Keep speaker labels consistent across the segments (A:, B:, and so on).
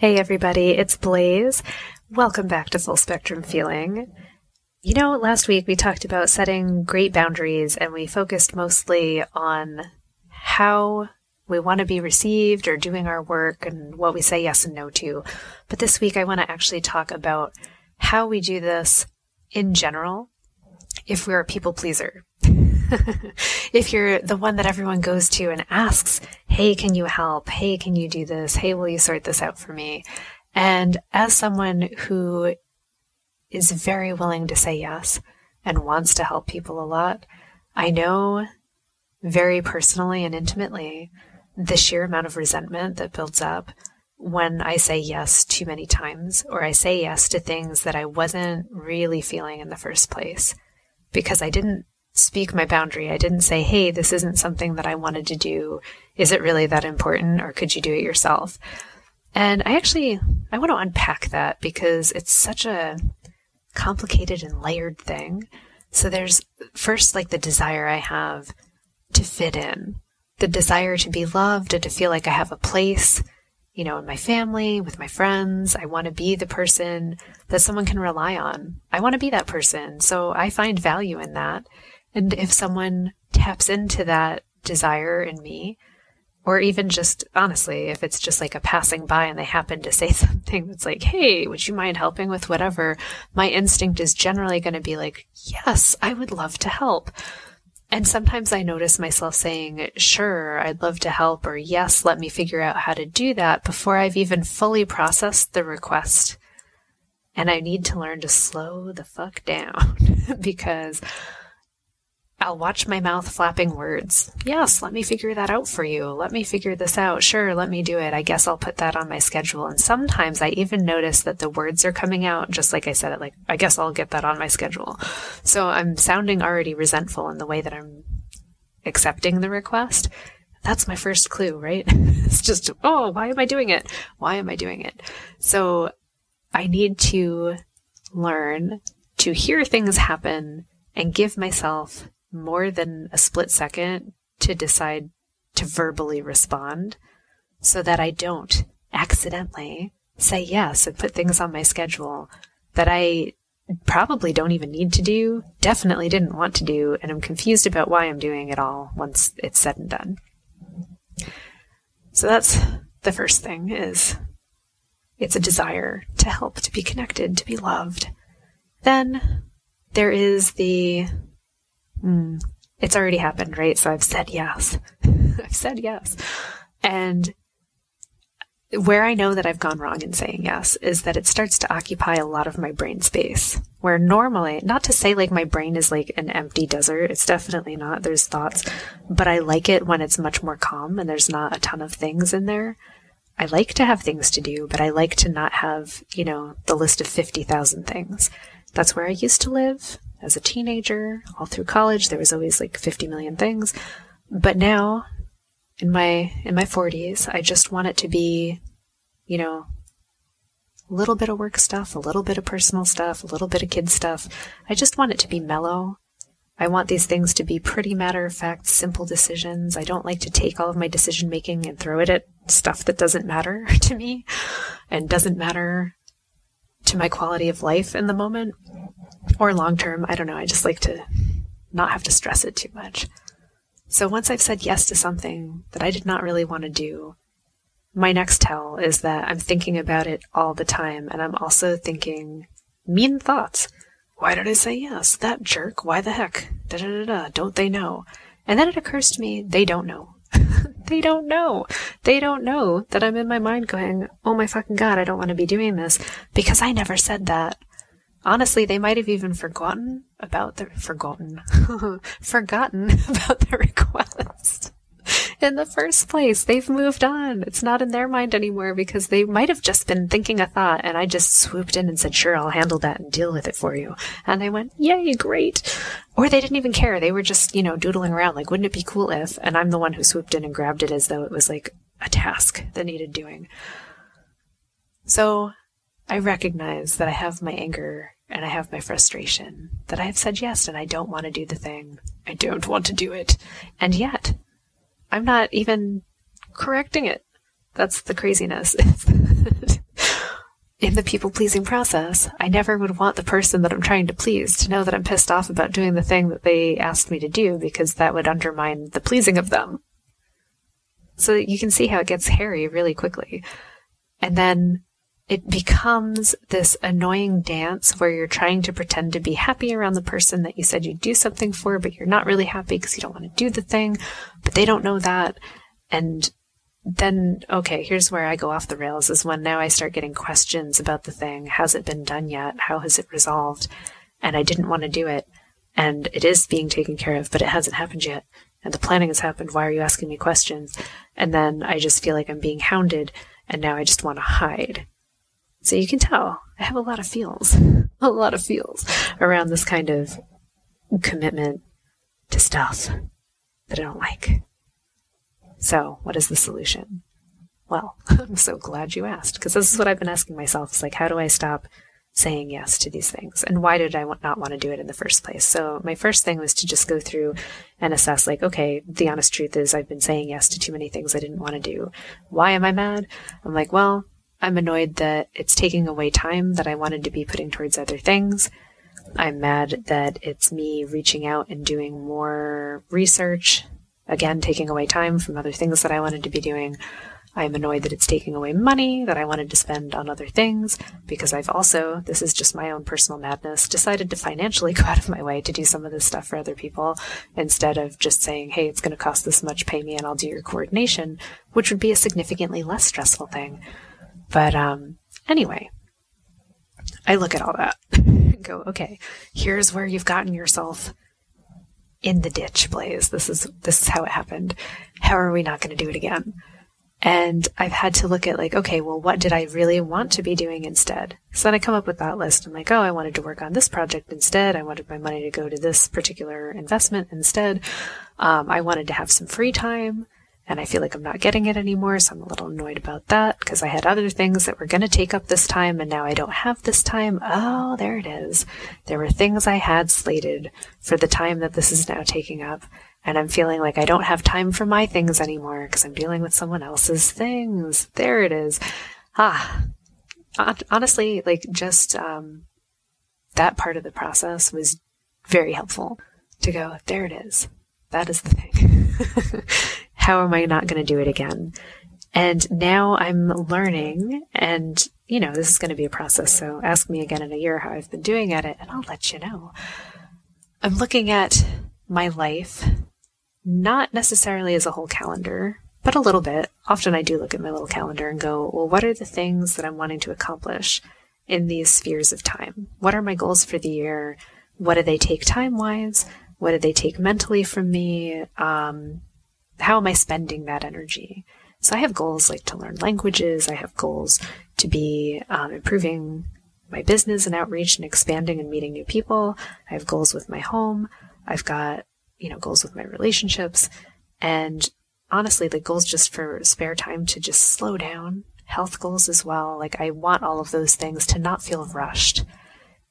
A: Hey, everybody, it's Blaze. Welcome back to Full Spectrum Feeling. You know, last week we talked about setting great boundaries and we focused mostly on how we want to be received or doing our work and what we say yes and no to. But this week I want to actually talk about how we do this in general if we're a people pleaser. if you're the one that everyone goes to and asks, Hey, can you help? Hey, can you do this? Hey, will you sort this out for me? And as someone who is very willing to say yes and wants to help people a lot, I know very personally and intimately the sheer amount of resentment that builds up when I say yes too many times or I say yes to things that I wasn't really feeling in the first place because I didn't speak my boundary. I didn't say, hey, this isn't something that I wanted to do. Is it really that important or could you do it yourself? And I actually, I want to unpack that because it's such a complicated and layered thing. So there's first like the desire I have to fit in, the desire to be loved and to feel like I have a place, you know, in my family, with my friends. I want to be the person that someone can rely on. I want to be that person. So I find value in that. And if someone taps into that desire in me, or even just honestly, if it's just like a passing by and they happen to say something that's like, hey, would you mind helping with whatever? My instinct is generally going to be like, yes, I would love to help. And sometimes I notice myself saying, sure, I'd love to help, or yes, let me figure out how to do that before I've even fully processed the request. And I need to learn to slow the fuck down because I'll watch my mouth flapping words. Yes, let me figure that out for you. Let me figure this out. Sure, let me do it. I guess I'll put that on my schedule. And sometimes I even notice that the words are coming out just like I said it, like, I guess I'll get that on my schedule. So I'm sounding already resentful in the way that I'm accepting the request. That's my first clue, right? it's just, oh, why am I doing it? Why am I doing it? So I need to learn to hear things happen and give myself more than a split second to decide to verbally respond so that I don't accidentally say yes and put things on my schedule that I probably don't even need to do, definitely didn't want to do, and I'm confused about why I'm doing it all once it's said and done. So that's the first thing is it's a desire to help, to be connected, to be loved. Then there is the it's already happened, right? So I've said yes. I've said yes. And where I know that I've gone wrong in saying yes is that it starts to occupy a lot of my brain space. Where normally, not to say like my brain is like an empty desert, it's definitely not. There's thoughts, but I like it when it's much more calm and there's not a ton of things in there. I like to have things to do, but I like to not have, you know, the list of 50,000 things. That's where I used to live as a teenager, all through college, there was always like 50 million things. But now, in my in my 40s, I just want it to be, you know, a little bit of work stuff, a little bit of personal stuff, a little bit of kid stuff. I just want it to be mellow. I want these things to be pretty matter of fact, simple decisions. I don't like to take all of my decision making and throw it at stuff that doesn't matter to me and doesn't matter to my quality of life in the moment or long term. I don't know. I just like to not have to stress it too much. So once I've said yes to something that I did not really want to do, my next tell is that I'm thinking about it all the time and I'm also thinking mean thoughts. Why did I say yes? That jerk. Why the heck? Da da da da. Don't they know? And then it occurs to me they don't know. they don't know. They don't know that I'm in my mind going, oh my fucking god, I don't want to be doing this because I never said that. Honestly, they might have even forgotten about the forgotten forgotten about the request. in the first place. They've moved on. It's not in their mind anymore because they might have just been thinking a thought and I just swooped in and said, sure, I'll handle that and deal with it for you. And they went, yay, great. Or they didn't even care. They were just, you know, doodling around like, wouldn't it be cool if? And I'm the one who swooped in and grabbed it as though it was like a task that needed doing. So I recognize that I have my anger and I have my frustration, that I have said yes and I don't want to do the thing. I don't want to do it. And yet, I'm not even correcting it. That's the craziness. In the people pleasing process, I never would want the person that I'm trying to please to know that I'm pissed off about doing the thing that they asked me to do because that would undermine the pleasing of them. So you can see how it gets hairy really quickly. And then it becomes this annoying dance where you're trying to pretend to be happy around the person that you said you'd do something for, but you're not really happy because you don't want to do the thing, but they don't know that. And then, okay, here's where I go off the rails is when now I start getting questions about the thing. Has it been done yet? How has it resolved? And I didn't want to do it. And it is being taken care of, but it hasn't happened yet. And the planning has happened. Why are you asking me questions? And then I just feel like I'm being hounded. And now I just want to hide so you can tell I have a lot of feels, a lot of feels around this kind of commitment to stuff that I don't like. So, what is the solution? Well, I'm so glad you asked because this is what I've been asking myself. It's like, how do I stop saying yes to these things? And why did I not want to do it in the first place? So, my first thing was to just go through and assess, like, okay, the honest truth is I've been saying yes to too many things I didn't want to do. Why am I mad? I'm like, well, I'm annoyed that it's taking away time that I wanted to be putting towards other things. I'm mad that it's me reaching out and doing more research, again, taking away time from other things that I wanted to be doing. I'm annoyed that it's taking away money that I wanted to spend on other things because I've also, this is just my own personal madness, decided to financially go out of my way to do some of this stuff for other people instead of just saying, hey, it's going to cost this much, pay me and I'll do your coordination, which would be a significantly less stressful thing. But um, anyway, I look at all that and go, okay, here's where you've gotten yourself in the ditch, Blaze. This is this is how it happened. How are we not going to do it again? And I've had to look at like, okay, well, what did I really want to be doing instead? So then I come up with that list. I'm like, oh, I wanted to work on this project instead. I wanted my money to go to this particular investment instead. Um, I wanted to have some free time and I feel like I'm not getting it anymore, so I'm a little annoyed about that because I had other things that were going to take up this time and now I don't have this time. Oh, there it is. There were things I had slated for the time that this is now taking up, and I'm feeling like I don't have time for my things anymore because I'm dealing with someone else's things. There it is. Ah, honestly, like just um, that part of the process was very helpful to go, there it is. That is the thing. how am I not going to do it again? And now I'm learning, and you know, this is going to be a process. So ask me again in a year how I've been doing at it, and I'll let you know. I'm looking at my life, not necessarily as a whole calendar, but a little bit. Often I do look at my little calendar and go, well, what are the things that I'm wanting to accomplish in these spheres of time? What are my goals for the year? What do they take time wise? What do they take mentally from me? Um, how am I spending that energy? So I have goals like to learn languages. I have goals to be um, improving my business and outreach and expanding and meeting new people. I have goals with my home. I've got, you know, goals with my relationships. And honestly, the goals just for spare time to just slow down, health goals as well. Like I want all of those things to not feel rushed.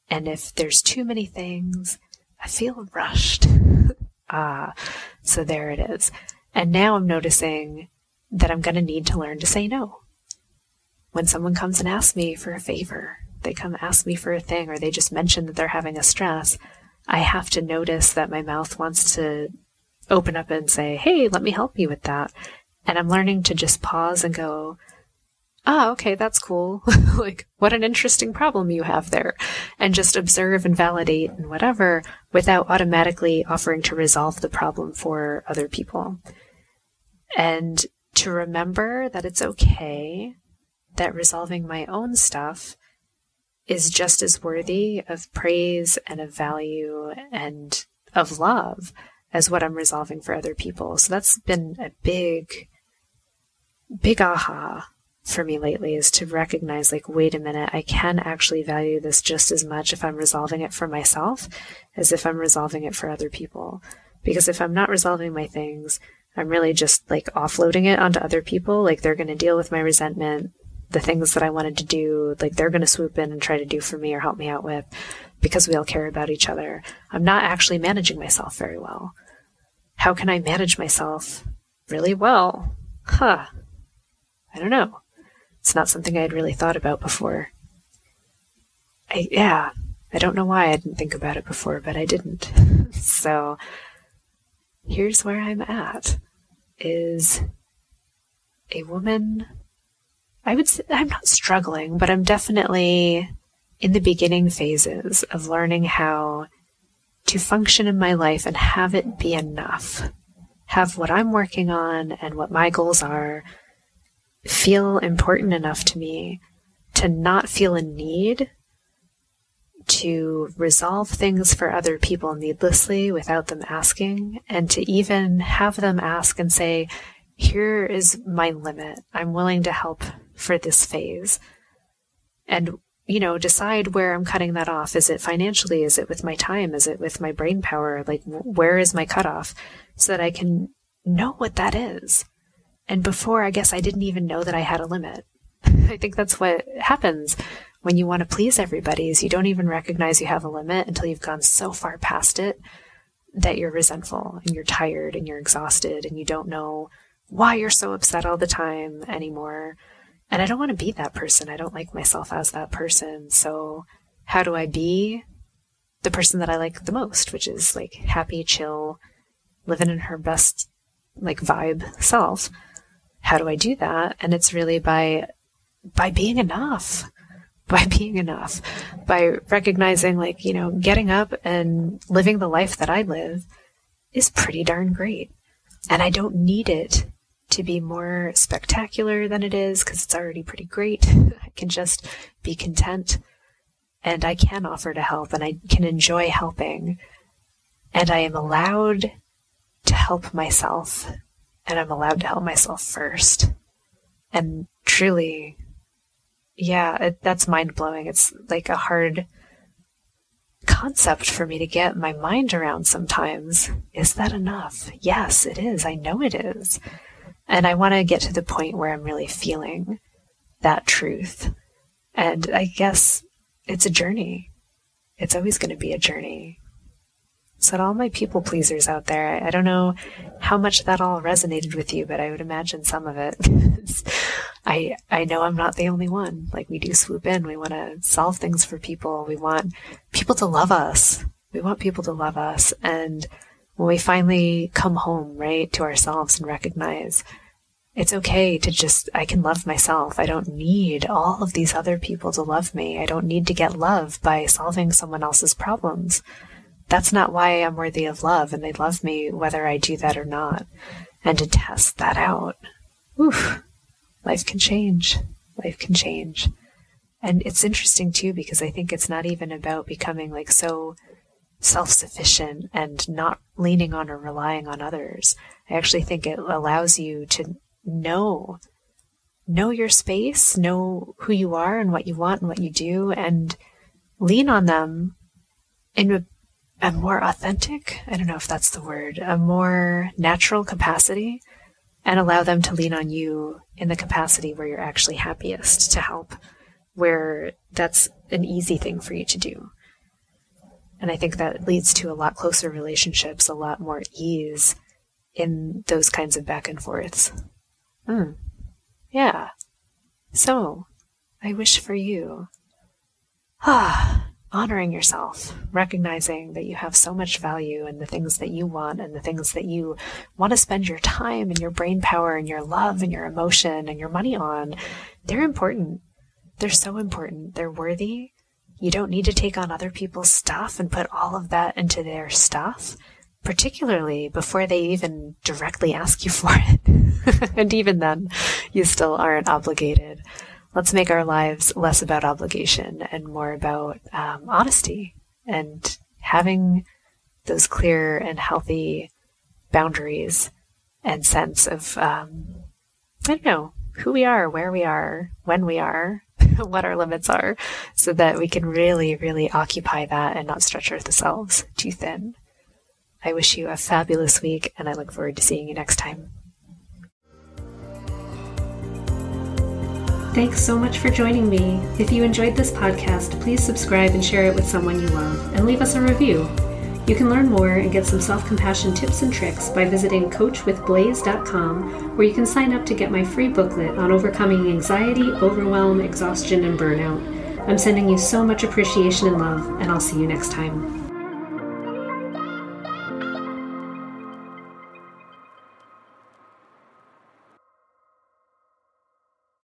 A: And if there's too many things, I feel rushed. ah, so there it is. And now I'm noticing that I'm going to need to learn to say no. When someone comes and asks me for a favor, they come ask me for a thing, or they just mention that they're having a stress, I have to notice that my mouth wants to open up and say, Hey, let me help you with that. And I'm learning to just pause and go, ah, okay, that's cool. like, what an interesting problem you have there. And just observe and validate and whatever without automatically offering to resolve the problem for other people and to remember that it's okay that resolving my own stuff is just as worthy of praise and of value and of love as what I'm resolving for other people. So that's been a big, big aha for me lately is to recognize like, wait a minute, I can actually value this just as much if I'm resolving it for myself as if I'm resolving it for other people. Because if I'm not resolving my things, I'm really just like offloading it onto other people. Like they're going to deal with my resentment, the things that I wanted to do, like they're going to swoop in and try to do for me or help me out with because we all care about each other. I'm not actually managing myself very well. How can I manage myself really well? Huh. I don't know. It's not something I had really thought about before. I, yeah, I don't know why I didn't think about it before, but I didn't. so here's where I'm at is a woman I would say I'm not struggling, but I'm definitely in the beginning phases of learning how to function in my life and have it be enough. Have what I'm working on and what my goals are feel important enough to me to not feel a need to resolve things for other people needlessly without them asking, and to even have them ask and say, Here is my limit. I'm willing to help for this phase. And, you know, decide where I'm cutting that off. Is it financially? Is it with my time? Is it with my brain power? Like, where is my cutoff? So that I can know what that is. And before, I guess I didn't even know that I had a limit. I think that's what happens when you want to please everybody is you don't even recognize you have a limit until you've gone so far past it that you're resentful and you're tired and you're exhausted and you don't know why you're so upset all the time anymore. And I don't want to be that person. I don't like myself as that person. So how do I be the person that I like the most, which is like happy, chill, living in her best like vibe self? How do I do that? And it's really by by being enough by being enough, by recognizing, like, you know, getting up and living the life that I live is pretty darn great. And I don't need it to be more spectacular than it is because it's already pretty great. I can just be content and I can offer to help and I can enjoy helping. And I am allowed to help myself and I'm allowed to help myself first. And truly, yeah, it, that's mind blowing. It's like a hard concept for me to get my mind around sometimes. Is that enough? Yes, it is. I know it is. And I want to get to the point where I'm really feeling that truth. And I guess it's a journey. It's always going to be a journey. So, to all my people pleasers out there, I don't know how much that all resonated with you, but I would imagine some of it. I I know I'm not the only one. Like we do swoop in. We want to solve things for people. We want people to love us. We want people to love us. And when we finally come home, right, to ourselves and recognize it's okay to just, I can love myself. I don't need all of these other people to love me. I don't need to get love by solving someone else's problems that's not why I'm worthy of love and they love me whether I do that or not. And to test that out, oof, life can change. Life can change. And it's interesting too because I think it's not even about becoming like so self sufficient and not leaning on or relying on others. I actually think it allows you to know know your space, know who you are and what you want and what you do and lean on them in a a more authentic, I don't know if that's the word, a more natural capacity and allow them to lean on you in the capacity where you're actually happiest to help, where that's an easy thing for you to do. And I think that leads to a lot closer relationships, a lot more ease in those kinds of back and forths. Hmm. Yeah. So, I wish for you. Ah honoring yourself, recognizing that you have so much value in the things that you want and the things that you want to spend your time and your brain power and your love and your emotion and your money on, they're important. They're so important. They're worthy. You don't need to take on other people's stuff and put all of that into their stuff, particularly before they even directly ask you for it. and even then, you still aren't obligated let's make our lives less about obligation and more about um, honesty and having those clear and healthy boundaries and sense of, um, I don't know, who we are, where we are, when we are, what our limits are, so that we can really, really occupy that and not stretch ourselves too thin. I wish you a fabulous week, and I look forward to seeing you next time. Thanks so much for joining me. If you enjoyed this podcast, please subscribe and share it with someone you love, and leave us a review. You can learn more and get some self compassion tips and tricks by visiting coachwithblaze.com, where you can sign up to get my free booklet on overcoming anxiety, overwhelm, exhaustion, and burnout. I'm sending you so much appreciation and love, and I'll see you next time.